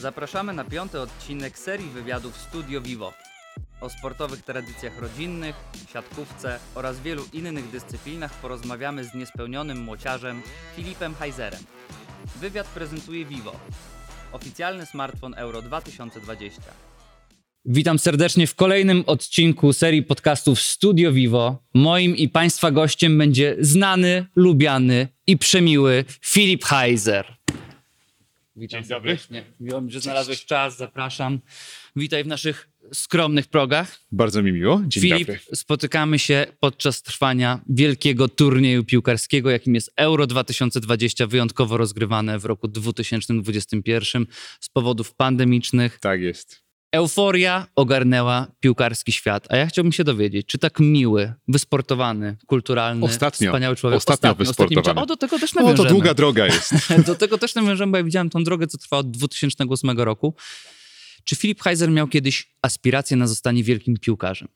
Zapraszamy na piąty odcinek serii wywiadów Studio Vivo. O sportowych tradycjach rodzinnych, siatkówce oraz wielu innych dyscyplinach porozmawiamy z niespełnionym młociarzem Filipem Heizerem. Wywiad prezentuje Vivo, oficjalny smartfon Euro 2020. Witam serdecznie w kolejnym odcinku serii podcastów Studio Vivo. Moim i Państwa gościem będzie znany, lubiany i przemiły Filip Heiser. Witam Dzień dobry. serdecznie. Miło mi, że znalazłeś czas, zapraszam. Witaj w naszych skromnych progach. Bardzo mi miło. Dzień Filip, dobry. spotykamy się podczas trwania wielkiego turnieju piłkarskiego, jakim jest Euro 2020, wyjątkowo rozgrywane w roku 2021 z powodów pandemicznych. Tak jest. Euforia ogarnęła piłkarski świat. A ja chciałbym się dowiedzieć, czy tak miły, wysportowany, kulturalny, Ostatnio. wspaniały człowiek. Ostatnio wysportowany. o, do tego też nawiążemy. to długa droga jest. Do tego też nawiążemy, bo ja widziałem tą drogę, co trwa od 2008 roku. Czy Filip Heiser miał kiedyś aspiracje na zostanie wielkim piłkarzem?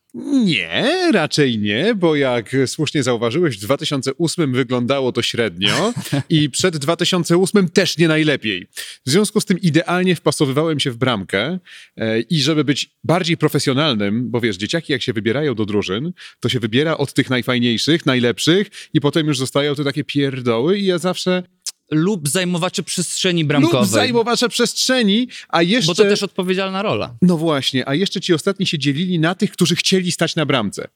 Nie, raczej nie, bo jak słusznie zauważyłeś, w 2008 wyglądało to średnio i przed 2008 też nie najlepiej. W związku z tym idealnie wpasowywałem się w bramkę e, i żeby być bardziej profesjonalnym, bo wiesz, dzieciaki jak się wybierają do drużyn, to się wybiera od tych najfajniejszych, najlepszych i potem już zostają te takie pierdoły i ja zawsze Lub zajmowacze przestrzeni bramkowej. lub zajmowacze przestrzeni, a jeszcze... Bo to też odpowiedzialna rola. No właśnie, a jeszcze ci ostatni się dzielili na tych, którzy chcieli stać na bramce.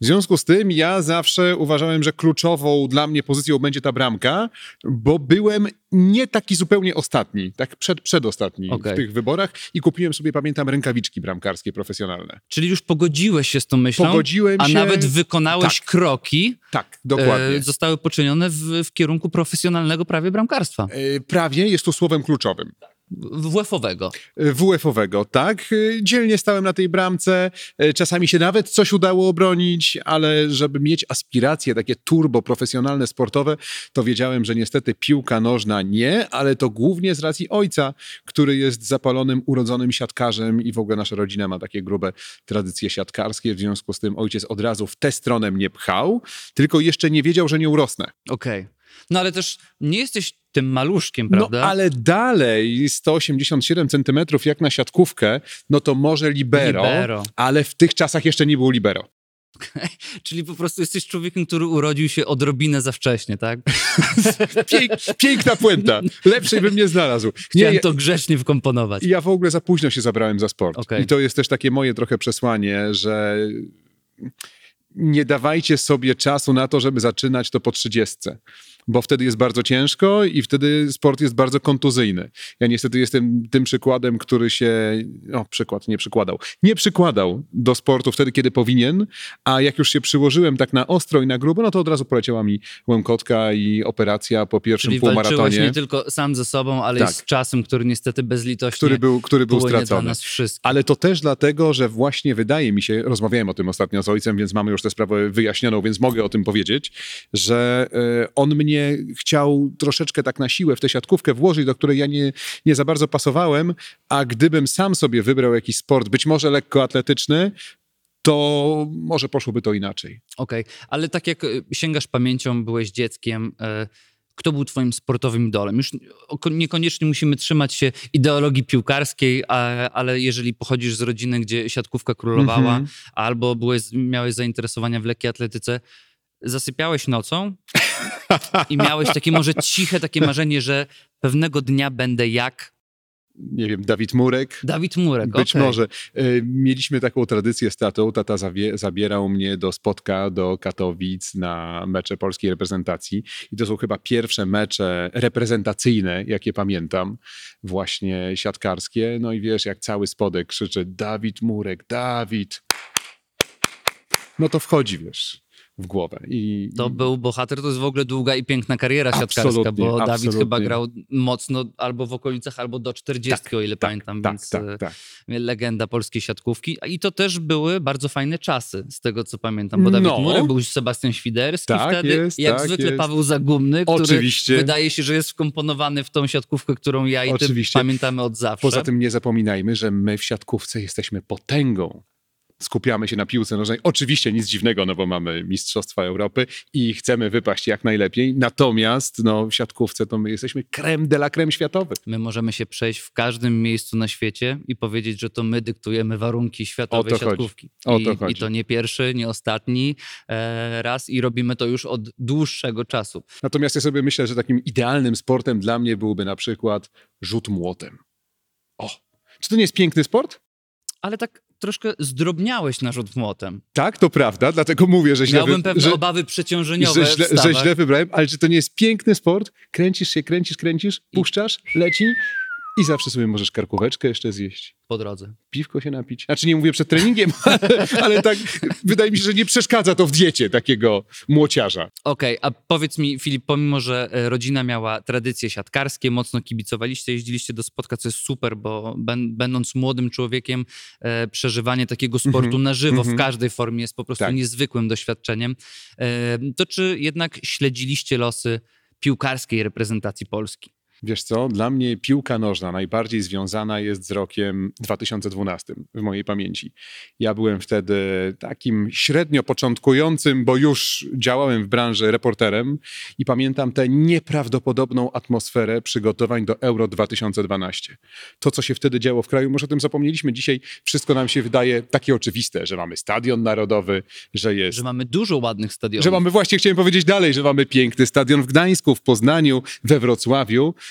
W związku z tym ja zawsze uważałem, że kluczową dla mnie pozycją będzie ta bramka, bo byłem nie taki zupełnie ostatni, tak przed, przedostatni Okej. w tych wyborach i kupiłem sobie, pamiętam, rękawiczki bramkarskie profesjonalne. Czyli już pogodziłeś się z tą myślą, Pogodziłem a się- nawet wykonałeś Tak. kroki, Tak, dokładnie. e, zostały poczynione w, w kierunku profesjonalnego prawie bramkarstwa. E, Prawie jest to słowem kluczowym. WF-owego. WF-owego, tak. Dzielnie stałem na tej bramce, czasami się nawet coś udało obronić, ale żeby mieć aspiracje takie turbo profesjonalne, sportowe, to wiedziałem, że niestety piłka nożna nie, ale to głównie z racji ojca, który jest zapalonym, urodzonym siatkarzem i w ogóle nasza rodzina ma takie grube tradycje siatkarskie, w związku z tym ojciec od razu w tę stronę mnie pchał, tylko jeszcze nie wiedział, że nie urosnę. Okej. No ale też nie jesteś tym maluszkiem, prawda? No ale dalej 187 centymetrów jak na siatkówkę, no to może libero, Libero. ale w tych czasach jeszcze nie było libero. Czyli po prostu jesteś człowiekiem, który urodził się odrobinę za wcześnie, tak? Pięk, piękna puenta. Lepszej bym nie znalazł. Chciałem to grzecznie wkomponować. ja w ogóle za późno się zabrałem za sport. Okej. I to jest też takie moje trochę przesłanie, że nie dawajcie sobie czasu na to, żeby zaczynać to po trzydziestce. Bo wtedy jest bardzo ciężko i wtedy sport jest bardzo kontuzyjny. Ja niestety jestem tym przykładem, który się, no przykład, nie przykładał, nie przykładał do sportu wtedy, kiedy powinien, a jak już się przyłożyłem tak na ostro i na grubo, no to od razu poleciała mi łemkotka i operacja po pierwszym Czyli półmaratonie, nie tylko sam ze sobą, ale Tak. i z czasem, który niestety bezlitośnie który był, który był stracony. nas wszystkich. Ale to też dlatego, że właśnie wydaje mi się, rozmawiałem o tym ostatnio z ojcem, więc mamy już tę sprawę wyjaśnioną, więc mogę o tym powiedzieć, że e, on mnie chciał troszeczkę tak na siłę w tę siatkówkę włożyć, do której ja nie, nie za bardzo pasowałem, a gdybym sam sobie wybrał jakiś sport, być może lekkoatletyczny, to może poszłoby to inaczej. Okej, ale tak jak y, sięgasz pamięcią, byłeś dzieckiem, e, kto był twoim sportowym idolem? Już niekoniecznie musimy trzymać się ideologii piłkarskiej, ale jeżeli pochodzisz z rodziny, gdzie siatkówka królowała, Mhm. albo byłeś, miałeś zainteresowania w lekkiej atletyce, zasypiałeś nocą i miałeś takie może ciche takie marzenie, że pewnego dnia będę jak Nie wiem, Dawid Murek, Dawid Murek. Być okej. może. E, Mieliśmy taką tradycję z tatą. Tata zawie, zabierał mnie do spotka do Katowic na mecze polskiej reprezentacji. I to są chyba pierwsze mecze reprezentacyjne, jakie pamiętam, właśnie siatkarskie. No i wiesz, jak cały spodek krzyczy Dawid Murek, Dawid. No to wchodzi, wiesz, w głowę. I, To był bohater, to jest w ogóle długa i piękna kariera siatkarska, bo Dawid absolutnie. chyba grał mocno albo w okolicach, albo do 40, o ile pamiętam, tak, więc tak, e, tak. legenda polskiej siatkówki. I to też były bardzo fajne czasy, z tego co pamiętam, bo Dawid No. Murek był Sebastian Świderski Tak wtedy, jest, jak tak zwykle jest. Paweł Zagumny, który Oczywiście. wydaje się, że jest wkomponowany w tą siatkówkę, którą ja i Oczywiście. ty pamiętamy od zawsze. Poza tym nie zapominajmy, że my w siatkówce jesteśmy potęgą. Skupiamy się na piłce nożnej. Oczywiście nic dziwnego, no bo mamy Mistrzostwa Europy i chcemy wypaść jak najlepiej. Natomiast no, w siatkówce to my jesteśmy creme de la creme światowy. My możemy się przejść w każdym miejscu na świecie i powiedzieć, że to my dyktujemy warunki światowej O chodzi. siatkówki. O I, to I chodzi. to nie pierwszy, nie ostatni e, raz i robimy to już od dłuższego czasu. Natomiast ja sobie myślę, że takim idealnym sportem dla mnie byłby na przykład rzut młotem. O, czy to nie jest piękny sport? Ale tak troszkę zdrobniałeś na rzut młotem. Tak, to prawda, dlatego mówię, że źle, Miałbym pewne że, obawy przeciążeniowe że, źle, że źle wybrałem, ale czy to nie jest piękny sport? Kręcisz się, kręcisz, kręcisz, puszczasz, leci i zawsze sobie możesz karkóweczkę jeszcze zjeść. po drodze. Piwko się napić. Znaczy nie mówię przed treningiem, ale, ale tak wydaje mi się, że nie przeszkadza to w diecie takiego młociarza. Okej, a powiedz mi, Filip, pomimo, że e, rodzina miała tradycje siatkarskie, mocno kibicowaliście, jeździliście do spotka, co jest super, bo ben, będąc młodym człowiekiem, e, przeżywanie takiego sportu Mhm, na żywo w mhm. każdej formie jest po prostu Tak. niezwykłym doświadczeniem. E, to czy jednak śledziliście losy piłkarskiej reprezentacji Polski? Wiesz co, dla mnie piłka nożna najbardziej związana jest z rokiem 2012 w mojej pamięci. Ja byłem wtedy takim średnio początkującym, bo już działałem w branży reporterem i pamiętam tę nieprawdopodobną atmosferę przygotowań do Euro 2012. To, co się wtedy działo w kraju, może o tym zapomnieliśmy. Dzisiaj wszystko nam się wydaje takie oczywiste, że mamy stadion narodowy, że jest Że mamy dużo ładnych stadionów. że mamy właśnie, chciałem powiedzieć dalej, że mamy piękny stadion w Gdańsku, w Poznaniu, we Wrocławiu.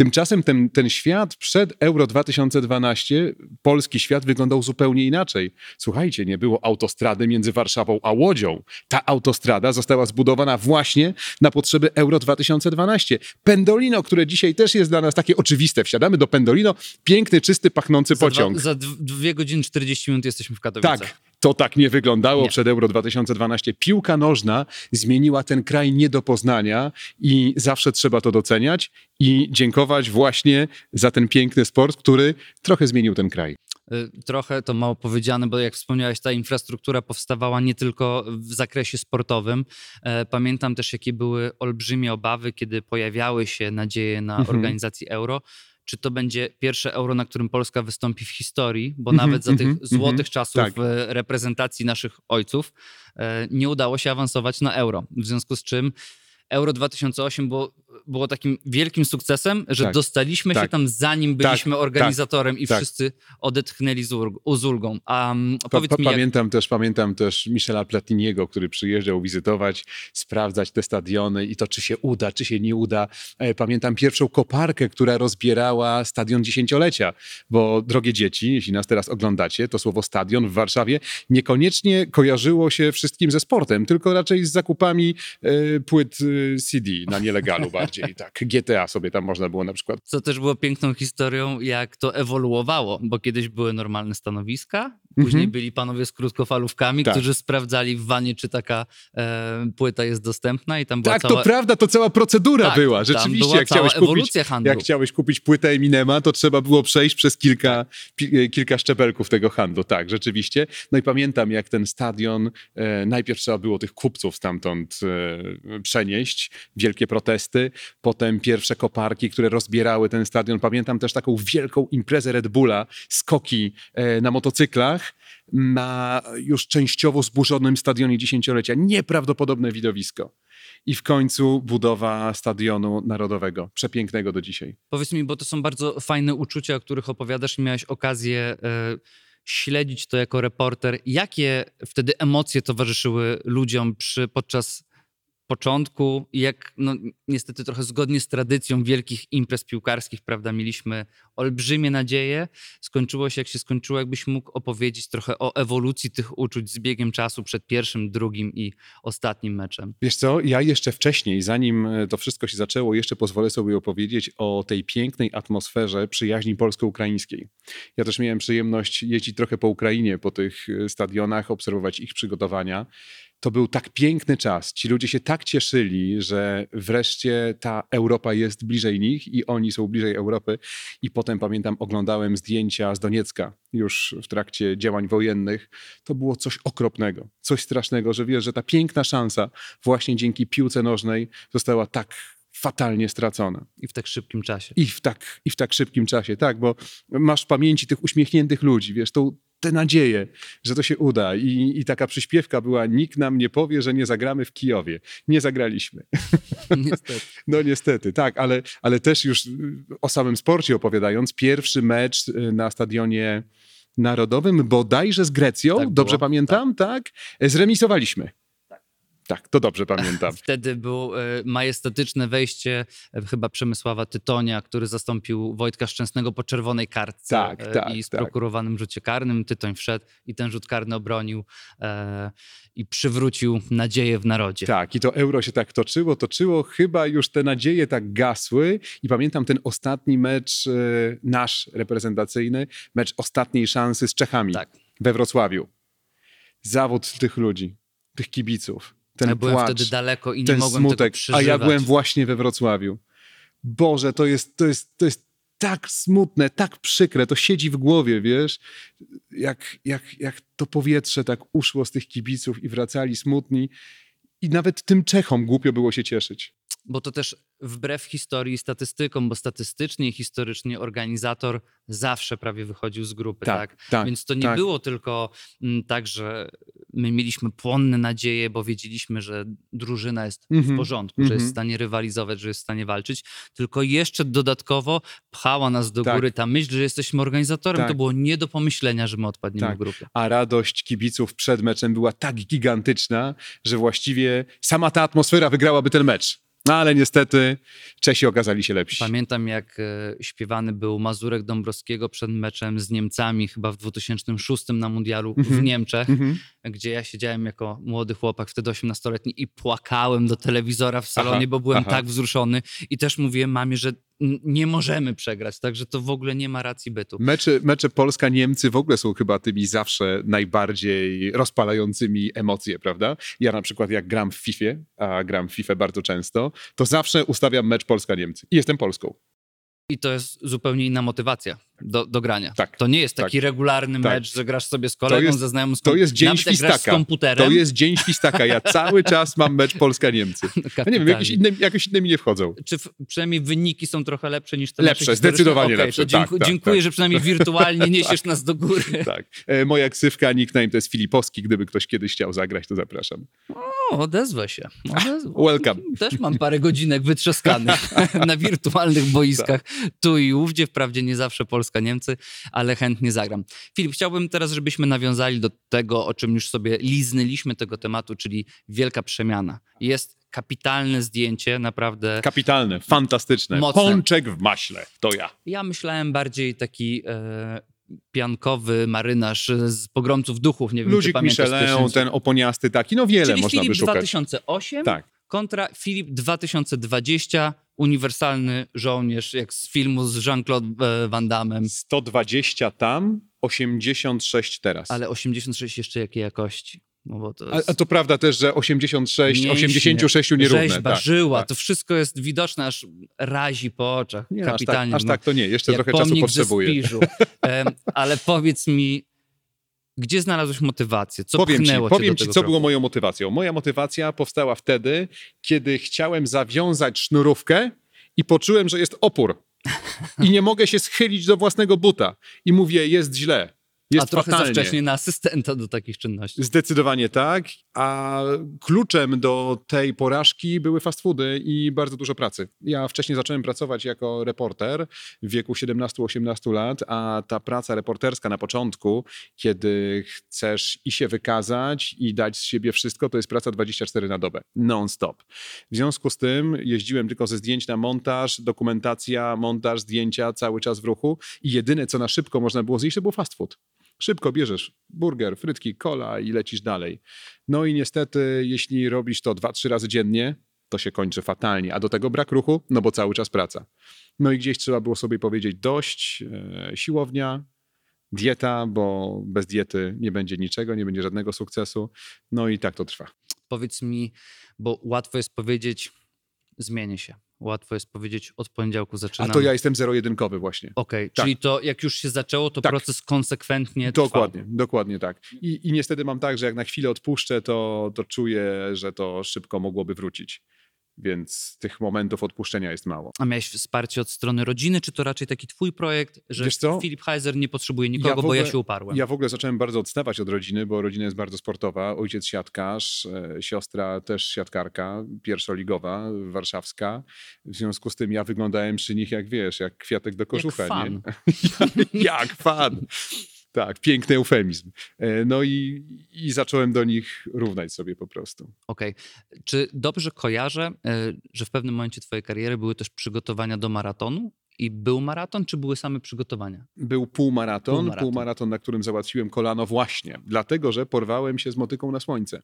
Tymczasem ten, ten świat przed Euro 2012, polski świat wyglądał zupełnie inaczej. Słuchajcie, nie było autostrady między Warszawą a Łodzią. Ta autostrada została zbudowana właśnie na potrzeby Euro 2012. Pendolino, które dzisiaj też jest dla nas takie oczywiste. Wsiadamy do Pendolino, piękny, czysty, pachnący za pociąg. Dwa, za dw- dwie godziny 40 minut jesteśmy w Katowicach. Tak, to tak nie wyglądało Nie. przed Euro 2012. Piłka nożna zmieniła ten kraj nie do poznania i zawsze trzeba to doceniać i dziękować właśnie za ten piękny sport, który trochę zmienił ten kraj. Y, Trochę to mało powiedziane, bo jak wspomniałeś, ta infrastruktura powstawała nie tylko w zakresie sportowym. E, Pamiętam też, jakie były olbrzymie obawy, kiedy pojawiały się nadzieje na Mhm. organizację euro. Czy to będzie pierwsze euro, na którym Polska wystąpi w historii, bo Mhm, nawet za tych mhm, złotych czasów Tak. e, reprezentacji naszych ojców e, nie udało się awansować na euro. W związku z czym Euro 2008 było, było takim wielkim sukcesem, że Tak. dostaliśmy się Tak. tam zanim Tak. byliśmy organizatorem i Tak. wszyscy odetchnęli z, ulg- z ulgą. A um, Pa, pa, mi, jak, pamiętam, też, pamiętam też Michela Platiniego, który przyjeżdżał wizytować, sprawdzać te stadiony i to, czy się uda, czy się nie uda. E, Pamiętam pierwszą koparkę, która rozbierała stadion dziesięciolecia, bo drogie dzieci, jeśli nas teraz oglądacie, to słowo stadion w Warszawie niekoniecznie kojarzyło się wszystkim ze sportem, tylko raczej z zakupami e, płyt e, CD na nielegalu bardziej. Tak, GTA sobie tam można było na przykład co też było piękną historią, jak to ewoluowało, bo kiedyś były normalne stanowiska, później Mhm. byli panowie z krótkofalówkami, Tak. którzy sprawdzali w wanie, czy taka e, płyta jest dostępna i tam była Tak, cała... to prawda, to cała procedura Tak, była. Rzeczywiście, jak cała chciałeś, kupić, handlu. jak chciałeś kupić płytę Eminema, to trzeba było przejść przez kilka, pi, kilka szczebelków tego handlu. Tak, rzeczywiście. No i pamiętam, jak ten stadion, e, najpierw trzeba było tych kupców stamtąd e, przenieść, wielkie protesty, potem pierwsze koparki, które rozbierały ten stadion. Pamiętam też taką wielką imprezę Red Bulla, skoki e, na motocyklach, na już częściowo zburzonym stadionie dziesięciolecia. Nieprawdopodobne widowisko. I w końcu budowa stadionu narodowego, przepięknego do dzisiaj. Powiedz mi, bo to są bardzo fajne uczucia, o których opowiadasz i miałeś okazję e, śledzić to jako reporter. Jakie wtedy emocje towarzyszyły ludziom przy, podczas początku jak no, niestety trochę zgodnie z tradycją wielkich imprez piłkarskich, prawda, mieliśmy olbrzymie nadzieje. Skończyło się jak się skończyło, jakbyś mógł opowiedzieć trochę o ewolucji tych uczuć z biegiem czasu przed pierwszym, drugim i ostatnim meczem. Wiesz co, ja jeszcze wcześniej, zanim e, to wszystko się zaczęło, jeszcze pozwolę sobie opowiedzieć o tej pięknej atmosferze przyjaźni polsko-ukraińskiej. Ja też miałem przyjemność jeździć trochę po Ukrainie, po tych e, stadionach, obserwować ich przygotowania. To był tak piękny czas. Ci ludzie się tak cieszyli, że wreszcie ta Europa jest bliżej nich i oni są bliżej Europy. I potem pamiętam, oglądałem zdjęcia z Doniecka już w trakcie działań wojennych. To było coś okropnego, coś strasznego, że wiesz, że ta piękna szansa właśnie dzięki piłce nożnej została tak fatalnie stracona. I w tak szybkim czasie. I w tak, I w tak szybkim czasie, tak, bo masz w pamięci tych uśmiechniętych ludzi, wiesz, tą tę nadzieję, że to się uda. I, I taka przyśpiewka była, nikt nam nie powie, że nie zagramy w Kijowie. Nie zagraliśmy. Niestety. No niestety, tak, ale, ale też już y, o samym sporcie opowiadając, pierwszy mecz y, na stadionie narodowym, bodajże z Grecją, Tak było, dobrze pamiętam, tak? Zremisowaliśmy. Tak, to dobrze pamiętam. Wtedy było e, majestatyczne wejście e, chyba Przemysława Tytonia, który zastąpił Wojtka Szczęsnego po czerwonej kartce Tak, e, tak, i z tak. prokurowanym rzucie karnym. Tytoń wszedł i ten rzut karny obronił e, i przywrócił nadzieję w narodzie. Tak, i to euro się tak toczyło, toczyło, chyba już te nadzieje tak gasły i pamiętam ten ostatni mecz e, nasz reprezentacyjny, mecz ostatniej szansy z Czechami Tak. we Wrocławiu. Zawód tych ludzi, tych kibiców, ten ja byłem płacz, wtedy daleko i nie mogłem tego smutek, a ja byłem właśnie we Wrocławiu. Boże, to jest, to jest, to jest tak smutne, tak przykre, to siedzi w głowie, wiesz, jak, jak, jak to powietrze tak uszło z tych kibiców i wracali smutni i nawet tym Czechom głupio było się cieszyć. Bo to też wbrew historii i statystykom, bo statystycznie i historycznie organizator zawsze prawie wychodził z grupy, tak? Tak, tak, Więc to nie tak. było tylko mm, tak, że my mieliśmy płonne nadzieje, bo wiedzieliśmy, że drużyna jest w Mhm, porządku, że jest w mhm. stanie rywalizować, że jest w stanie walczyć, tylko jeszcze dodatkowo pchała nas do Tak. góry ta myśl, że jesteśmy organizatorem. Tak. To było nie do pomyślenia, że my odpadniemy Tak. w grupie. A radość kibiców przed meczem była tak gigantyczna, że właściwie sama ta atmosfera wygrałaby ten mecz. No ale niestety Czesi okazali się lepsi. Pamiętam, jak e, śpiewany był Mazurek Dąbrowskiego przed meczem z Niemcami, chyba w 2006 na Mundialu w Mhm. Niemczech, Mhm. gdzie ja siedziałem jako młody chłopak, wtedy 18-letni i płakałem do telewizora w salonie, Aha, bo byłem aha. tak wzruszony i też mówiłem mamie, że nie możemy przegrać, także to w ogóle nie ma racji bytu. Mecze, mecze Polska-Niemcy w ogóle są chyba tymi zawsze najbardziej rozpalającymi emocje, prawda? Ja na przykład jak gram w FIFA, a gram w FIFA bardzo często, to zawsze ustawiam mecz Polska-Niemcy. I jestem Polską. I to jest zupełnie inna motywacja do, do grania. Tak, To nie jest taki tak, regularny tak. mecz, że grasz sobie z kolegą, jest- ze znajomym, z to jest dzień nawet grasz z świstaka. komputerem. To jest dzień świstaka. Ja cały czas mam mecz Polska-Niemcy. No nie wiem, jakieś inne, jakoś inne mi nie wchodzą. Czy w, przynajmniej wyniki są trochę lepsze niż te Lepsze, zdecydowanie Okej, lepsze. Tak, tak, dziękuję, tak. że przynajmniej wirtualnie niesiesz nas do góry. Tak. E, moja ksywka, nickname to jest Filipowski. Gdyby ktoś kiedyś chciał zagrać, to zapraszam. O, odezwę się. Odezwę. Welcome. Też mam parę godzinek wytrzaskanych na wirtualnych boiskach tu i ówdzie. Wprawdzie nie zawsze Polska-Niemcy, ale chętnie zagram. Filip, chciałbym teraz, żebyśmy nawiązali do tego, o czym już sobie liznęliśmy tego tematu, czyli wielka przemiana. Jest kapitalne zdjęcie, naprawdę. Kapitalne, fantastyczne. Mocne. Pączek w maśle. To ja. Ja myślałem bardziej taki e, piankowy marynarz z pogromców duchów. Nie wiem, czy Ludzik pamiętasz z Michelin, ten oponiasty taki, no wiele Czyli można Filip wyszukać. 2008 Tak. kontra Filip 2020, uniwersalny żołnierz, jak z filmu z Jean-Claude e, Van Damme. 120 tam, 86 teraz. Ale 86 jeszcze jakiej jakości? No to A, jest a to prawda też, że 86, mięśnie, 86 nierówne. Rzeźba, tak, żyła, tak. to wszystko jest widoczne, aż razi po oczach. Nie, aż tak, aż no. tak to nie, jeszcze trochę czasu. Spiżu. Em, ale powiedz mi, gdzie znalazłeś motywację? Co powiem ci, powiem ci co kroku? było moją motywacją. Moja motywacja powstała wtedy, kiedy chciałem zawiązać sznurówkę i poczułem, że jest opór. I nie mogę się schylić do własnego buta. I mówię, jest źle. Jest A trochę fatalnie. za wcześnie na asystenta do takich czynności. Zdecydowanie tak, a kluczem do tej porażki były fast foody i bardzo dużo pracy. Ja wcześniej zacząłem pracować jako reporter w wieku 17-18 lat, a ta praca reporterska na początku, kiedy chcesz i się wykazać i dać z siebie wszystko, to jest praca 24 na dobę, non-stop. W związku z tym jeździłem tylko ze zdjęć na montaż, dokumentacja, montaż, zdjęcia, cały czas w ruchu i jedyne, co na szybko można było zjeść, to był fast food. Szybko bierzesz burger, frytki, cola i lecisz dalej. No i niestety, jeśli robisz to dwa, trzy razy dziennie, to się kończy fatalnie. A do tego brak ruchu, no bo cały czas praca. No i gdzieś trzeba było sobie powiedzieć dość, e, siłownia, dieta, bo bez diety nie będzie niczego, nie będzie żadnego sukcesu. No i tak to trwa. Powiedz mi, bo łatwo jest powiedzieć, zmienię się. Łatwo jest powiedzieć, od poniedziałku A zaczynam. to ja jestem zero-jedynkowy właśnie. Okej, Tak. czyli to jak już się zaczęło, to Tak. proces konsekwentnie. Dokładnie, dokładnie tak. I, I niestety mam tak, że jak na chwilę odpuszczę, to, to czuję, że to szybko mogłoby wrócić. Więc tych momentów odpuszczenia jest mało. A miałeś wsparcie od strony rodziny, czy to raczej taki twój projekt, że Wiesz co? Filip Heiser nie potrzebuje nikogo, Ja w bo ja ogóle- się uparłem? Ja w ogóle zacząłem bardzo odstawać od rodziny, bo rodzina jest bardzo sportowa. Ojciec siatkarz, e, siostra też siatkarka, pierwszoligowa, warszawska. W związku z tym ja wyglądałem przy nich jak wiesz, jak kwiatek do kożucha. fan. Nie? jak fan. Tak, piękny eufemizm. E, No i, i zacząłem do nich równać sobie po prostu. Okej. Czy dobrze kojarzę, e, że w pewnym momencie twojej kariery były też przygotowania do maratonu? I był maraton, czy były same przygotowania? Był półmaraton, Półmaraton. półmaraton, na którym załatwiłem kolano właśnie, dlatego że porwałem się z motyką na słońce.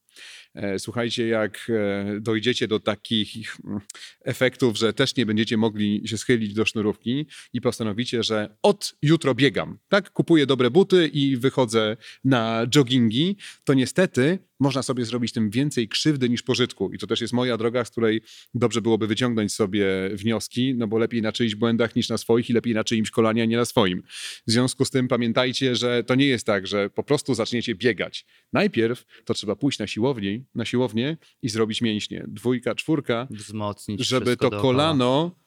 E, Słuchajcie, jak e, dojdziecie do takich mm, efektów, że też nie będziecie mogli się schylić do sznurówki i postanowicie, że od jutro biegam, tak? Kupuję dobre buty i wychodzę na joggingi, to niestety można sobie zrobić tym więcej krzywdy niż pożytku. I to też jest moja droga, z której dobrze byłoby wyciągnąć sobie wnioski, no bo lepiej na czyichś błędach niż na swoich i lepiej na czyimś kolanie, a nie na swoim. W związku z tym pamiętajcie, że to nie jest tak, że po prostu zaczniecie biegać. Najpierw to trzeba pójść na siłowni, na siłownię i zrobić mięśnie. Dwójka, czwórka, Wzmocnić żeby to kolano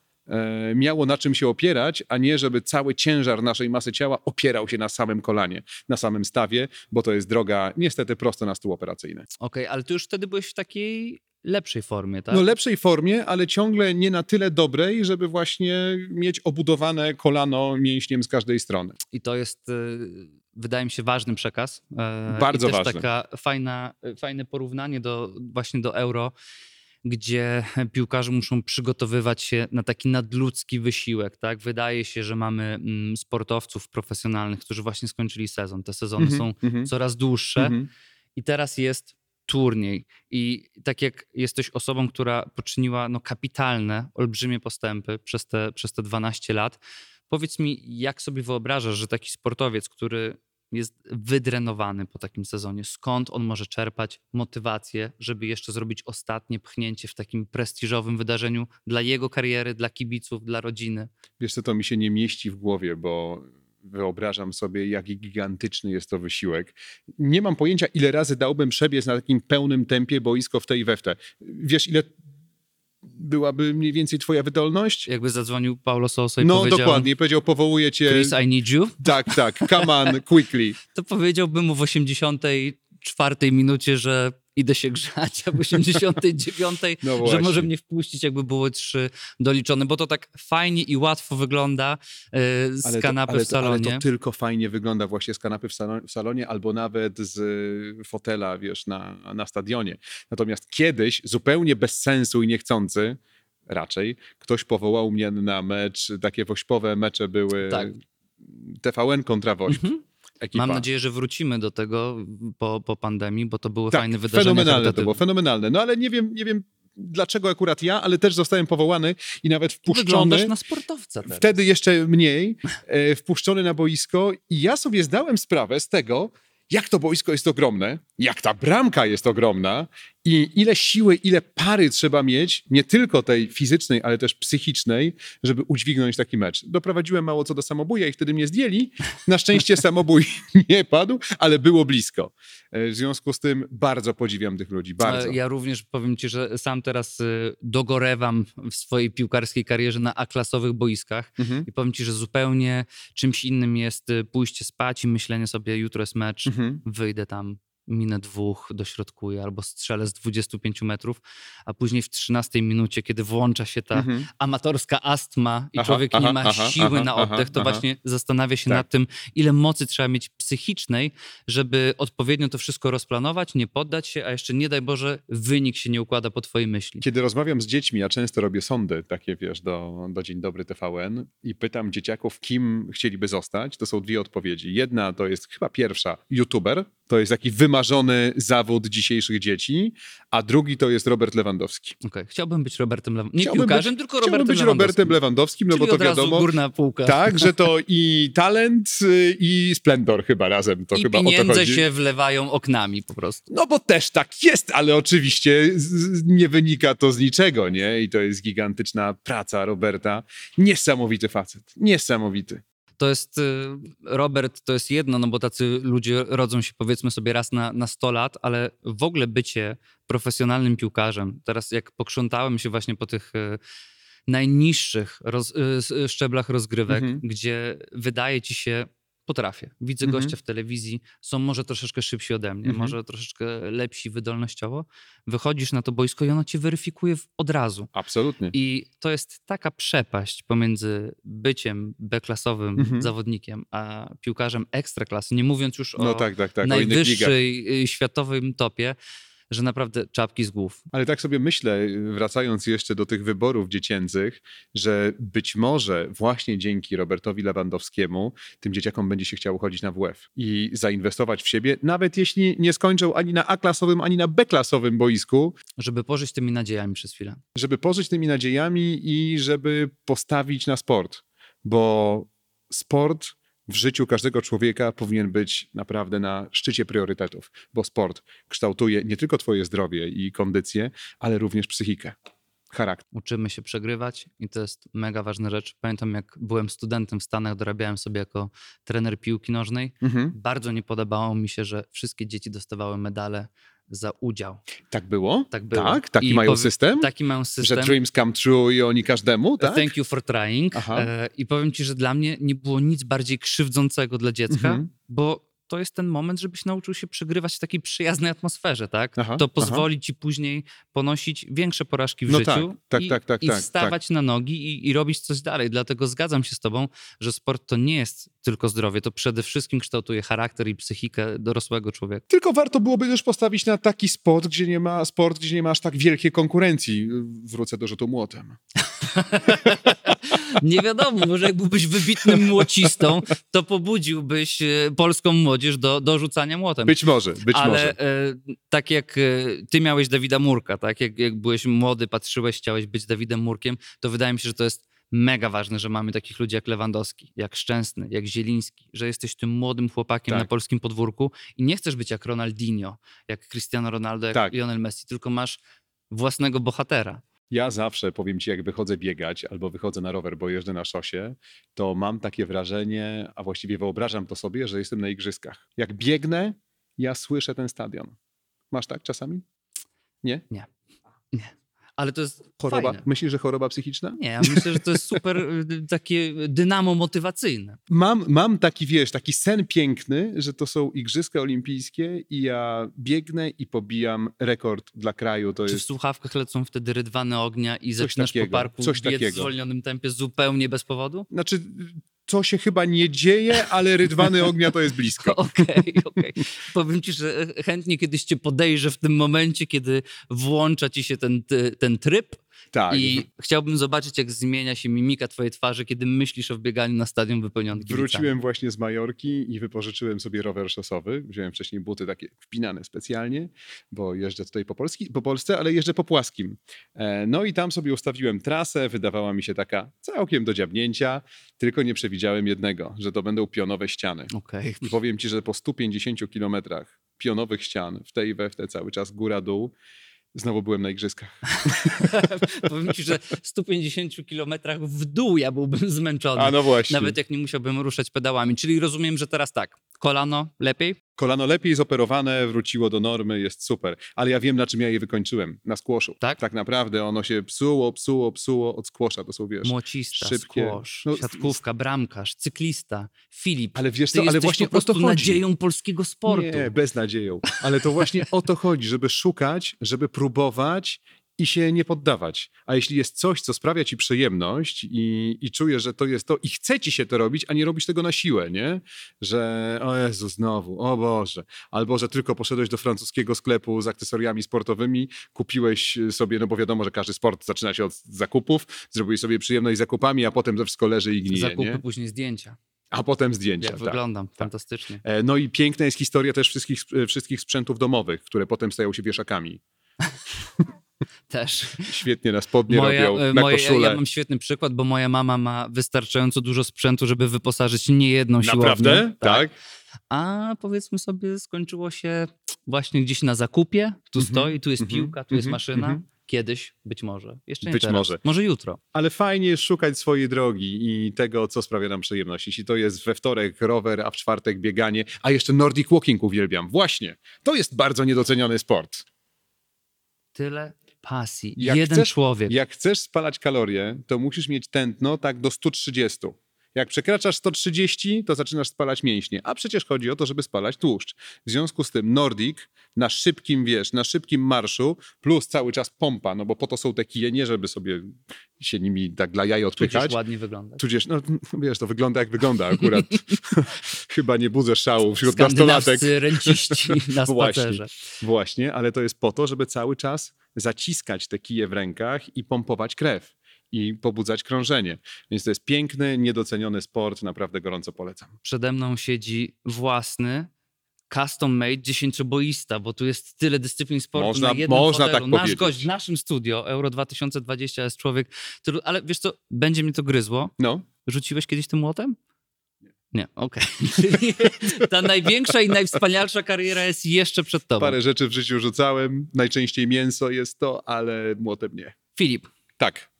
miało na czym się opierać, a nie żeby cały ciężar naszej masy ciała opierał się na samym kolanie, na samym stawie, bo to jest droga niestety prosto na stół operacyjny. Okej, ale ty już wtedy byłeś w takiej lepszej formie, tak? No lepszej formie, ale ciągle nie na tyle dobrej, żeby właśnie mieć obudowane kolano mięśniem z każdej strony. I to jest, y, wydaje mi się, ważny przekaz. E, Bardzo I też ważny. taka fajna, fajne porównanie do, właśnie do euro, gdzie piłkarze muszą przygotowywać się na taki nadludzki wysiłek. Tak? Wydaje się, że mamy mm, sportowców profesjonalnych, którzy właśnie skończyli sezon. Te sezony Mhm, są mhm, coraz dłuższe. mhm. I teraz jest turniej. I tak jak jesteś osobą, która poczyniła no, kapitalne, olbrzymie postępy przez te, przez te 12 lat, powiedz mi, jak sobie wyobrażasz, że taki sportowiec, który jest wydrenowany po takim sezonie, skąd on może czerpać motywację, żeby jeszcze zrobić ostatnie pchnięcie w takim prestiżowym wydarzeniu dla jego kariery, dla kibiców, dla rodziny? Wiesz co, to mi się nie mieści w głowie, bo wyobrażam sobie, jaki gigantyczny jest to wysiłek. Nie mam pojęcia, ile razy dałbym przebiec na takim pełnym tempie boisko w tej i we. Wiesz, ile byłaby mniej więcej twoja wydolność? Jakby zadzwonił Paulo Sousa i No powiedział dokładnie, powiedział, powołuję cię. Chris, I need you. Tak, tak, come on, quickly. to powiedziałbym mu w 84 minucie, że idę się grzać, a w 89, No że może mnie wpuścić, jakby były trzy doliczone, bo to tak fajnie i łatwo wygląda e, z Ale to, kanapy ale w to, ale salonie. to tylko fajnie wygląda właśnie z kanapy w salonie, w salonie albo nawet z y, fotela, wiesz, na, na stadionie. Natomiast kiedyś, zupełnie bez sensu i niechcący, raczej, ktoś powołał mnie na mecz, takie wośpowe mecze były Tak. TVN kontra Wośp. Mhm. Ekipa. Mam nadzieję, że wrócimy do tego po, po pandemii, bo to były tak, fajne wydarzenia. fenomenalne to było, fenomenalne. No ale nie wiem, nie wiem dlaczego akurat ja, ale też zostałem powołany i nawet wpuszczony. Wyglądasz na sportowca teraz. Wtedy jeszcze mniej, e, wpuszczony na boisko i ja sobie zdałem sprawę z tego, jak to boisko jest ogromne, jak ta bramka jest ogromna i ile siły, ile pary trzeba mieć, nie tylko tej fizycznej, ale też psychicznej, żeby udźwignąć taki mecz. Doprowadziłem mało co do samobuja i wtedy mnie zdjęli. Na szczęście samobój nie padł, ale było blisko. E, W związku z tym bardzo podziwiam tych ludzi, bardzo. E, Ja również powiem ci, że sam teraz y, dogorewam w swojej piłkarskiej karierze na A-klasowych boiskach. Mhm. I powiem ci, że zupełnie czymś innym jest y, pójście spać i myślenie sobie, jutro jest mecz, Mhm. wyjdę tam, minę dwóch, dośrodkuję albo strzelę z 25 metrów, a później w 13 minucie, kiedy włącza się ta Mhm. amatorska astma i Aha, człowiek aha, nie ma aha, siły na oddech, to właśnie zastanawia się Tak. nad tym, ile mocy trzeba mieć psychicznej, żeby odpowiednio to wszystko rozplanować, nie poddać się, a jeszcze nie daj Boże, wynik się nie układa po twojej myśli. Kiedy rozmawiam z dziećmi, ja często robię sądy takie, wiesz, do, do Dzień Dobry TVN i pytam dzieciaków, kim chcieliby zostać. To są dwie odpowiedzi. Jedna to jest chyba pierwsza, youtuber. To jest taki wymarzony zawód dzisiejszych dzieci. A drugi to jest Robert Lewandowski. Okej, Chciałbym być Robertem Lewandowskim. Nie Chciałbym piłkarzem, być- tylko Chciałbym Robertem być Lewandowskim. Robertem Lewandowskim, no Czyli bo to wiadomo. górna półka. Tak, że to i talent, y, i splendor chyba razem. To I chyba o to pieniądze chodzi. się wlewają oknami po prostu. No bo też tak jest, ale oczywiście nie wynika to z niczego, nie? I to jest gigantyczna praca Roberta. Niesamowity facet. Niesamowity. To jest, y, Robert, to jest jedno, no bo tacy ludzie rodzą się powiedzmy sobie raz na, na 100 lat, ale w ogóle bycie profesjonalnym piłkarzem, teraz jak pokrzątałem się właśnie po tych y, najniższych roz, y, szczeblach rozgrywek, Mhm. gdzie wydaje ci się, potrafię. Widzę Mhm. gościa w telewizji, są może troszeczkę szybsi ode mnie, Mhm. może troszeczkę lepsi wydolnościowo. Wychodzisz na to boisko i ono cię weryfikuje od razu. Absolutnie. I to jest taka przepaść pomiędzy byciem B-klasowym Mhm. zawodnikiem, a piłkarzem ekstraklasy, nie mówiąc już o No tak, tak, tak. o najwyższej y, światowym topie, że naprawdę czapki z głów. Ale tak sobie myślę, wracając jeszcze do tych wyborów dziecięcych, że być może właśnie dzięki Robertowi Lewandowskiemu tym dzieciakom będzie się chciało chodzić na WF i zainwestować w siebie, nawet jeśli nie skończą ani na A-klasowym, ani na B-klasowym boisku, Żeby pożyć tymi nadziejami przez chwilę. żeby pożyć tymi nadziejami i żeby postawić na sport. Bo sport w życiu każdego człowieka powinien być naprawdę na szczycie priorytetów, bo sport kształtuje nie tylko twoje zdrowie i kondycję, ale również psychikę, charakter. Uczymy się przegrywać i to jest mega ważna rzecz. Pamiętam, jak byłem studentem w Stanach, dorabiałem sobie jako trener piłki nożnej. Mhm. Bardzo nie podobało mi się, że wszystkie dzieci dostawały medale za udział. Tak było? Tak było. Tak? Taki I mają system? Taki mają system. Że dreams come true i oni każdemu, tak? Thank you for trying. Aha. E, I powiem ci, że dla mnie nie było nic bardziej krzywdzącego dla dziecka, Mhm. bo to jest ten moment, żebyś nauczył się przegrywać w takiej przyjaznej atmosferze, tak? Aha, to aha. pozwoli ci później ponosić większe porażki w No życiu tak, tak, i, tak, tak, i tak, wstawać na nogi i, i robić coś dalej. Dlatego zgadzam się z tobą, że sport to nie jest tylko zdrowie, to przede wszystkim kształtuje charakter i psychikę dorosłego człowieka. Tylko warto byłoby też postawić na taki sport, gdzie nie ma sport, gdzie nie ma aż tak wielkiej konkurencji. Wrócę do rzutu młotem. Nie wiadomo, może jak byłbyś wybitnym młocistą, to pobudziłbyś e, polską młodzież do, do rzucania młotem. Być może, być Ale może. e, tak jak e, ty miałeś Dawida Murka, tak jak, jak byłeś młody, patrzyłeś, chciałeś być Dawidem Murkiem, to wydaje mi się, że to jest mega ważne, że mamy takich ludzi jak Lewandowski, jak Szczęsny, jak Zieliński, że jesteś tym młodym chłopakiem Tak. na polskim podwórku i nie chcesz być jak Ronaldinho, jak Cristiano Ronaldo, jak Tak. Lionel Messi, tylko masz własnego bohatera. Ja zawsze, powiem ci, jak wychodzę biegać albo wychodzę na rower, bo jeżdżę na szosie, to mam takie wrażenie, a właściwie wyobrażam to sobie, że jestem na igrzyskach. Jak biegnę, ja słyszę ten stadion. Masz tak czasami? Nie? Ale to jest Choroba, fajne. myślisz, że choroba psychiczna? Nie, ja myślę, że to jest super y, takie dynamo motywacyjne. Mam, mam taki, wiesz, taki sen piękny, że to są Igrzyska Olimpijskie i ja biegnę i pobijam rekord dla kraju. To Czy w jest słuchawkach lecą wtedy rydwany ognia i Coś zaczynasz takiego, po parku coś biec takiego. w zwolnionym tempie zupełnie bez powodu? Znaczy, to się chyba nie dzieje, ale rydwany ognia to jest blisko. Okej, okej. Powiem ci, że chętnie kiedyś cię podejrzę w tym momencie, kiedy włącza ci się ten, ten tryb Tak. i chciałbym zobaczyć, jak zmienia się mimika twojej twarzy, kiedy myślisz o wbieganiu na stadion wypełniony kibicami. Wróciłem właśnie z Majorki i wypożyczyłem sobie rower szosowy. Wziąłem wcześniej buty takie wpinane specjalnie, bo jeżdżę tutaj po, Polski, po Polsce, ale jeżdżę po płaskim. E, No i tam sobie ustawiłem trasę, wydawała mi się taka całkiem do dziabnięcia, tylko nie przewidziałem jednego, że to będą pionowe ściany. Okej. I powiem ci, że po 150 kilometrach pionowych ścian, w tej i we w te cały czas góra-dół, znowu byłem na igrzyskach. Powiem ci, że w 150 kilometrach w dół ja byłbym zmęczony. A no właśnie. Nawet jak nie musiałbym ruszać pedałami. Czyli rozumiem, że teraz tak, kolano lepiej? Kolano lepiej zoperowane, wróciło do normy, jest super. Ale ja wiem, na czym ja je wykończyłem. Na skłoszu. Tak? Tak naprawdę ono się psuło, psuło, psuło od skłosza. To są, wiesz... Młocista, szybkie- squash, no, siatkówka, bramkarz, cyklista, Filip. Ale wiesz co, ale właśnie po prostu o to chodzi. nadzieją polskiego sportu. Nie, beznadzieją. Ale to właśnie o to chodzi, żeby szukać, żeby próbować i się nie poddawać. A jeśli jest coś, co sprawia ci przyjemność i, i czujesz, że to jest to i chce ci się to robić, a nie robisz tego na siłę, nie? Że o Jezu, znowu, o Boże. Albo, że tylko poszedłeś do francuskiego sklepu z akcesoriami sportowymi, kupiłeś sobie, no bo wiadomo, że każdy sport zaczyna się od zakupów, zrobiłeś sobie przyjemność zakupami, a potem to wszystko leży i gnije, Zakupy, nie? później zdjęcia. A potem zdjęcia. Jak tak. wyglądam, fantastycznie. E, No i piękna jest historia też wszystkich, wszystkich sprzętów domowych, które potem stają się wieszakami. Też. Świetnie na spodnie Moja, robią, e, na moje, koszulę. ja mam świetny przykład, bo moja mama ma wystarczająco dużo sprzętu, żeby wyposażyć niejedną siłownię. Naprawdę? Tak. A powiedzmy sobie, skończyło się właśnie gdzieś na zakupie. Tu Mhm, stoi, tu jest mhm, piłka, tu jest mhm, maszyna. Kiedyś, być może. Jeszcze nie Być teraz. może. Może jutro. Ale fajnie jest szukać swojej drogi i tego, co sprawia nam przyjemność. Jeśli to jest we wtorek rower, a w czwartek bieganie, a jeszcze Nordic Walking uwielbiam. Właśnie, to jest bardzo niedoceniony sport. Tyle pasji. Jak Jeden chcesz- człowiek. Jak chcesz spalać kalorie, to musisz mieć tętno tak do 130. Jak przekraczasz 130, to zaczynasz spalać mięśnie. A przecież chodzi o to, żeby spalać tłuszcz. W związku z tym Nordic na szybkim, wiesz, na szybkim marszu, plus cały czas pompa, no bo po to są te kije, nie żeby sobie się nimi tak dla jaj Tudzież odpychać. ładnie wygląda. Tudzież, no wiesz, to wygląda jak wygląda akurat. Chyba nie budzę szału wśród nastolatek. Renciści na Właśnie. spacerze. Właśnie, ale to jest po to, żeby cały czas zaciskać te kije w rękach i pompować krew i pobudzać krążenie. Więc to jest piękny, niedoceniony sport, naprawdę gorąco polecam. Przede mną siedzi własny custom made dziesięcioboista, bo tu jest tyle dyscyplin sportu Można- na jednym można tak Nasz powiedzieć. gość w naszym studio Euro 2020 jest człowiek, który, ale wiesz co, będzie mnie to gryzło. No, Rzuciłeś kiedyś tym młotem? Nie, okej. Czyli ta największa i najwspanialsza kariera jest jeszcze przed tobą. parę rzeczy w życiu rzucałem, najczęściej mięso jest to, ale młotem nie. Filip, Tak.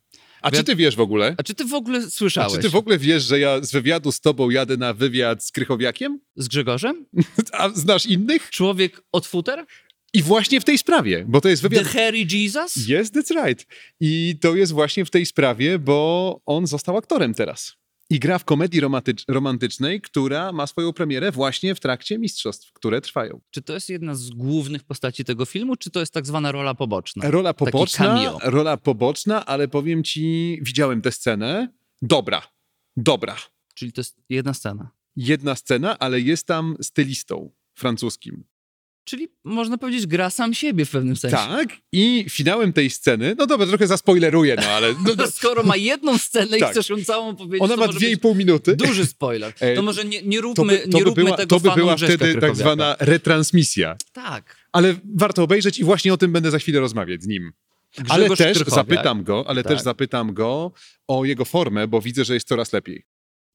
A czy ty wiesz w ogóle? a czy ty w ogóle A słyszałeś czy ty w ogóle wiesz, że ja z wywiadu z tobą jadę na wywiad z Krychowiakiem? z Grzegorzem? A znasz innych? Człowiek od futer? I właśnie w tej sprawie, bo to jest The wywiad... Hairy Jesus? Yes, that's right. I to jest właśnie w tej sprawie, bo on został aktorem teraz. I gra w komedii romantycz- romantycznej, która ma swoją premierę właśnie w trakcie mistrzostw, które trwają. Czy to jest jedna z głównych postaci tego filmu, czy to jest tak zwana rola poboczna? Rola poboczna, rola poboczna, ale powiem ci, widziałem tę scenę. Dobra, dobra. Czyli to jest jedna scena. Jedna scena, ale jest tam stylistą francuskim. Czyli można powiedzieć, gra sam siebie w pewnym sensie. Tak, i finałem tej sceny, no dobra, trochę zaspoileruję, no ale no, No, skoro ma jedną scenę i Tak. chcesz ją całą powiedzieć, ona to ma dwie i pół minuty. duży spoiler. To może nie, nie To róbmy, by, to nie by róbmy była, tego to by była wtedy tak zwana retransmisja. Tak. Ale warto obejrzeć i właśnie o tym będę za chwilę rozmawiać z nim. ale Grzegorz też Krychowiak. zapytam go, ale Tak. też zapytam go o jego formę, bo widzę, że jest coraz lepiej.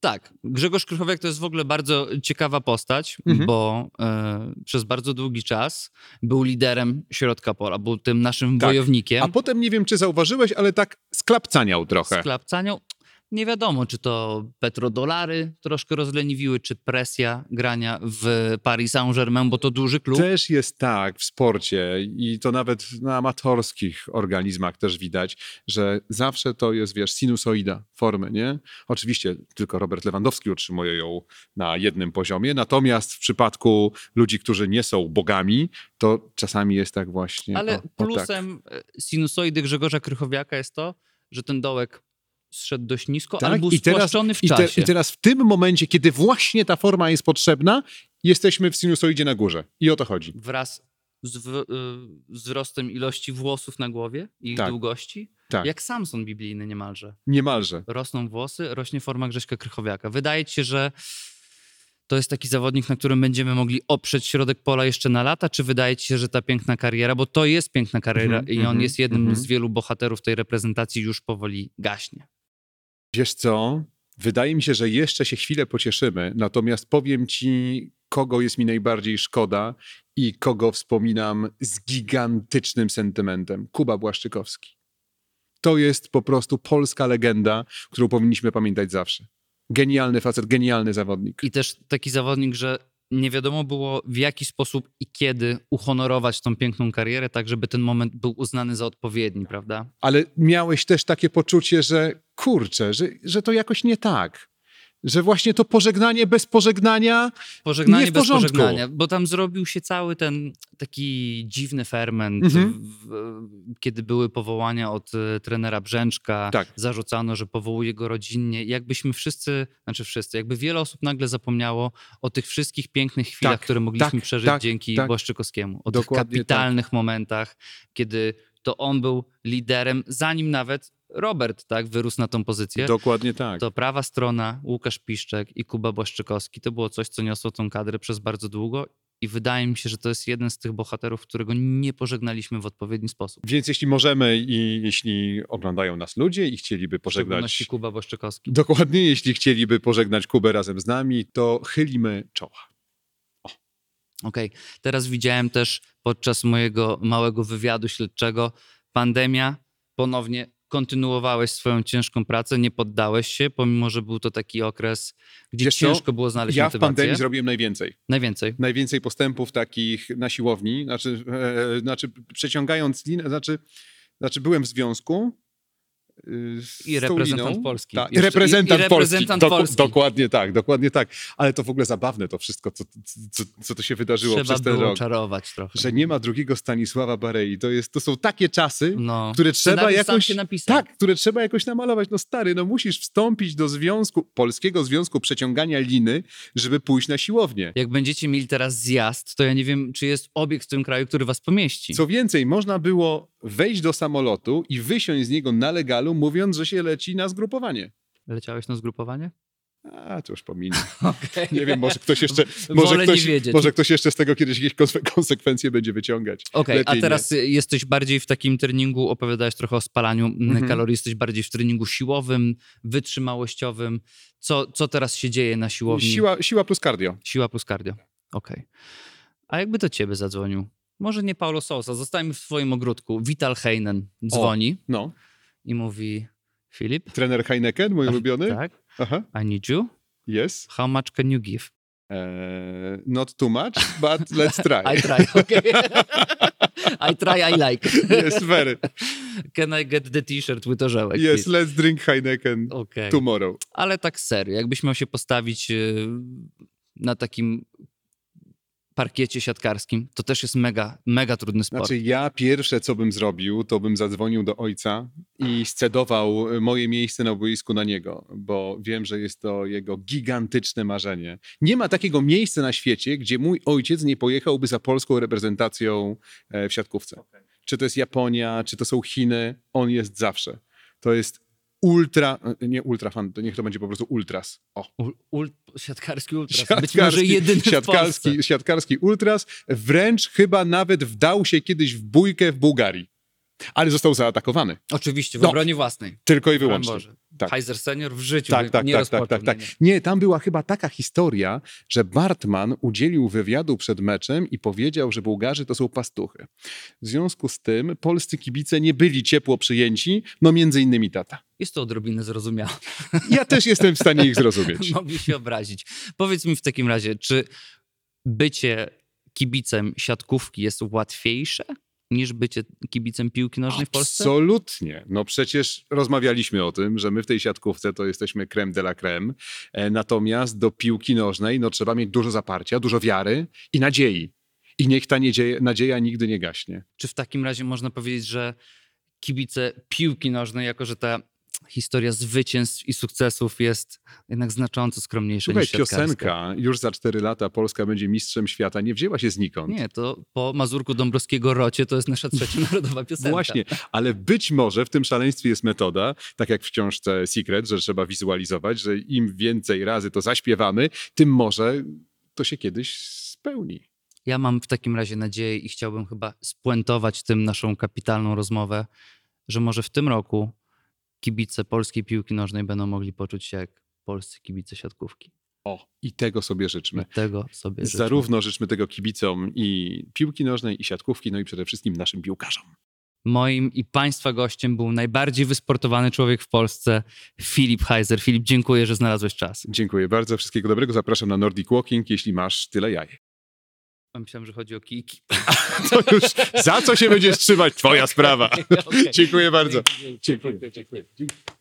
Tak, Grzegorz Krychowiak to jest w ogóle bardzo ciekawa postać, Mhm. bo e, przez bardzo długi czas był liderem środka pola, był tym naszym Tak. wojownikiem. A potem nie wiem, czy zauważyłeś, ale tak sklapcaniał trochę. z klapcanią. Nie wiadomo, czy to petrodolary troszkę rozleniwiły, czy presja grania w Paris Saint-Germain, bo to duży klub. Też jest tak w sporcie i to nawet na amatorskich organizmach też widać, że zawsze to jest, wiesz, sinusoida formy, nie? Oczywiście tylko Robert Lewandowski utrzymuje ją na jednym poziomie, natomiast w przypadku ludzi, którzy nie są bogami, to czasami jest tak właśnie. Ale o, o tak. plusem e, sinusoidy Grzegorza Krychowiaka jest to, że ten dołek zszedł dość nisko, ale Tak, był i teraz- w I, te, czasie. I teraz w tym momencie, kiedy właśnie ta forma jest potrzebna, jesteśmy w sinusoidzie na górze. I o to chodzi. Wraz z w, y, wzrostem ilości włosów na głowie i ich Tak. długości, Tak, jak Samson biblijny niemalże. niemalże. Rosną włosy, rośnie forma Grześka Krychowiaka. Wydaje ci się, że to jest taki zawodnik, na którym będziemy mogli oprzeć środek pola jeszcze na lata, czy wydaje ci się, że ta piękna kariera, bo to jest piękna kariera Mhm, i on mhm, jest jednym mhm. z wielu bohaterów tej reprezentacji, już powoli gaśnie. Wiesz co? Wydaje mi się, że jeszcze się chwilę pocieszymy, natomiast powiem ci, kogo jest mi najbardziej szkoda i kogo wspominam z gigantycznym sentymentem. Kuba Błaszczykowski. To jest po prostu polska legenda, którą powinniśmy pamiętać zawsze. Genialny facet, genialny zawodnik. I też taki zawodnik, że nie wiadomo było w jaki sposób i kiedy uhonorować tą piękną karierę, tak żeby ten moment był uznany za odpowiedni, prawda? Ale miałeś też takie poczucie, że kurczę, że, że to jakoś nie tak. Że właśnie to pożegnanie bez pożegnania Pożegnanie Nie w bez porządku. pożegnania, bo tam zrobił się cały ten taki dziwny ferment, Mhm. w, kiedy były powołania od e, trenera Brzęczka, Tak. zarzucano, że powołuje go rodzinnie. Jakbyśmy wszyscy, znaczy wszyscy, jakby wiele osób nagle zapomniało o tych wszystkich pięknych chwilach, Tak, które mogliśmy tak, przeżyć tak, dzięki tak. Błaszczykowskiemu. O Dokładnie tak. tych kapitalnych momentach, kiedy to on był liderem, zanim nawet Robert tak wyrósł na tą pozycję. Dokładnie tak. To prawa strona, Łukasz Piszczek i Kuba Błaszczykowski, to było coś, co niosło tą kadrę przez bardzo długo i wydaje mi się, że to jest jeden z tych bohaterów, którego nie pożegnaliśmy w odpowiedni sposób. Więc jeśli możemy i jeśli oglądają nas ludzie i chcieliby W pożegnać. szczególności Kuba Błaszczykowski. Dokładnie, jeśli chcieliby pożegnać Kubę razem z nami, to chylimy czoła. Okej, teraz widziałem też podczas mojego małego wywiadu śledczego pandemia, ponownie kontynuowałeś swoją ciężką pracę, nie poddałeś się, pomimo że był to taki okres, gdzie Wiesz co? ciężko było znaleźć Ja w motywację. pandemii zrobiłem najwięcej. Najwięcej. Najwięcej postępów takich na siłowni, znaczy, e, znaczy przeciągając linę, znaczy, znaczy byłem w związku. Y, z I reprezentant. Polski. Tak, i Jeszcze- reprezentant, i- i reprezentant Polski. Polski. Dokładnie tak, dokładnie tak. Ale to w ogóle zabawne to wszystko, co, co, co to się wydarzyło Trzeba przez ten było rok. czarować trochę. Że nie ma drugiego Stanisława Barei. To, jest, to są takie czasy, no. które trzeba jakoś. Tak, które trzeba jakoś namalować. No stary, no musisz wstąpić do związku, polskiego związku przeciągania liny, żeby pójść na siłownię. Jak będziecie mieli teraz zjazd, to ja nie wiem, czy jest obiekt w tym kraju, który was pomieści. Co więcej, można było wejść do samolotu i wysiąść z niego na legalu, mówiąc, że się leci na zgrupowanie. Leciałeś na zgrupowanie? A, to już pominę. Okej. Nie wiem, może ktoś jeszcze, może ktoś, nie może ktoś jeszcze z tego kiedyś jakieś konse- konsekwencje będzie wyciągać. Okej, a Lepiej teraz y, jesteś bardziej w takim treningu, opowiadałeś trochę o spalaniu mm, Mhm. kalorii, jesteś bardziej w treningu siłowym, wytrzymałościowym. Co, co teraz się dzieje na nie. siłowni? Siła, siła plus cardio. Siła plus cardio. Okej. A jakby do ciebie zadzwonił? Może nie Paulo Sousa, zostańmy w twoim ogródku. Vital Heinen dzwoni No. I mówi Filip, Trener Heineken, mój ulubiony. tak, Aha. I need you. Yes. How much can you give? Eee, not too much, but let's try. I try, okay. I try, I like. yes, very. Can I get the t-shirt with orzełek? Yes, please? let's drink Heineken Okej. tomorrow. Ale tak serio, jakbyś miał się postawić y, na takim parkiecie siatkarskim, to też jest mega, mega trudny sport. Znaczy ja pierwsze, co bym zrobił, to bym zadzwonił do ojca i scedował moje miejsce na boisku na niego, bo wiem, że jest to jego gigantyczne marzenie. Nie ma takiego miejsca na świecie, gdzie mój ojciec nie pojechałby za polską reprezentacją e, w siatkówce. Czy to jest Japonia, czy to są Chiny, on jest zawsze. To jest ultra, e, nie ultra fan, to niech to będzie po prostu ultras. O. Ul, ul, siatkarski ultras, być Siatkarski, może jedyny w Polsce. siatkarski, siatkarski ultras, wręcz chyba nawet wdał się kiedyś w bójkę w Bułgarii. Ale został zaatakowany. Oczywiście, w No. obronie własnej. Tylko i wyłącznie. Boże. Tak. Heiser senior w życiu Tak, tak, nie tak, tak, tak, nie, tak. nie. Nie, tam była chyba taka historia, że Bartman udzielił wywiadu przed meczem i powiedział, że Bułgarzy to są pastuchy. W związku z tym polscy kibice nie byli ciepło przyjęci, no między innymi tata. Jest to odrobinę zrozumiałe. Ja też jestem w stanie ich zrozumieć. Mogli się obrazić. Powiedz mi w takim razie, czy bycie kibicem siatkówki jest łatwiejsze niż bycie kibicem piłki nożnej w Polsce? Absolutnie. No przecież rozmawialiśmy o tym, że my w tej siatkówce to jesteśmy creme de la creme, e, natomiast do piłki nożnej no, trzeba mieć dużo zaparcia, dużo wiary i nadziei. I niech ta nadzieja, nadzieja nigdy nie gaśnie. Czy w takim razie można powiedzieć, że kibice piłki nożnej, jako że ta historia zwycięstw i sukcesów jest jednak znacząco skromniejsza Słuchaj, niż piosenka już za cztery lata Polska będzie mistrzem świata nie wzięła się znikąd. Nie, to po Mazurku Dąbrowskiego Rocie to jest nasza trzecia narodowa piosenka. Właśnie, ale być może w tym szaleństwie jest metoda, tak jak w książce Secret, że trzeba wizualizować, że im więcej razy to zaśpiewamy, tym może to się kiedyś spełni. Ja mam w takim razie nadzieję i chciałbym chyba spuentować tym naszą kapitalną rozmowę, że może w tym roku kibice polskiej piłki nożnej będą mogli poczuć się jak polscy kibice siatkówki. O, i tego sobie życzmy. I tego sobie życzę. Zarówno życzmy tego kibicom i piłki nożnej, i siatkówki, no i przede wszystkim naszym piłkarzom. Moim i Państwa gościem był najbardziej wysportowany człowiek w Polsce, Filip Heiser. Filip, dziękuję, że znalazłeś czas. Dziękuję bardzo, wszystkiego dobrego. Zapraszam na Nordic Walking, jeśli masz tyle jaj. Myślałem, że chodzi o kijki. To już za co się będziesz trzymać, twoja sprawa. Okej. Dziękuję bardzo. Dzięki, dzięki. Dziękuję.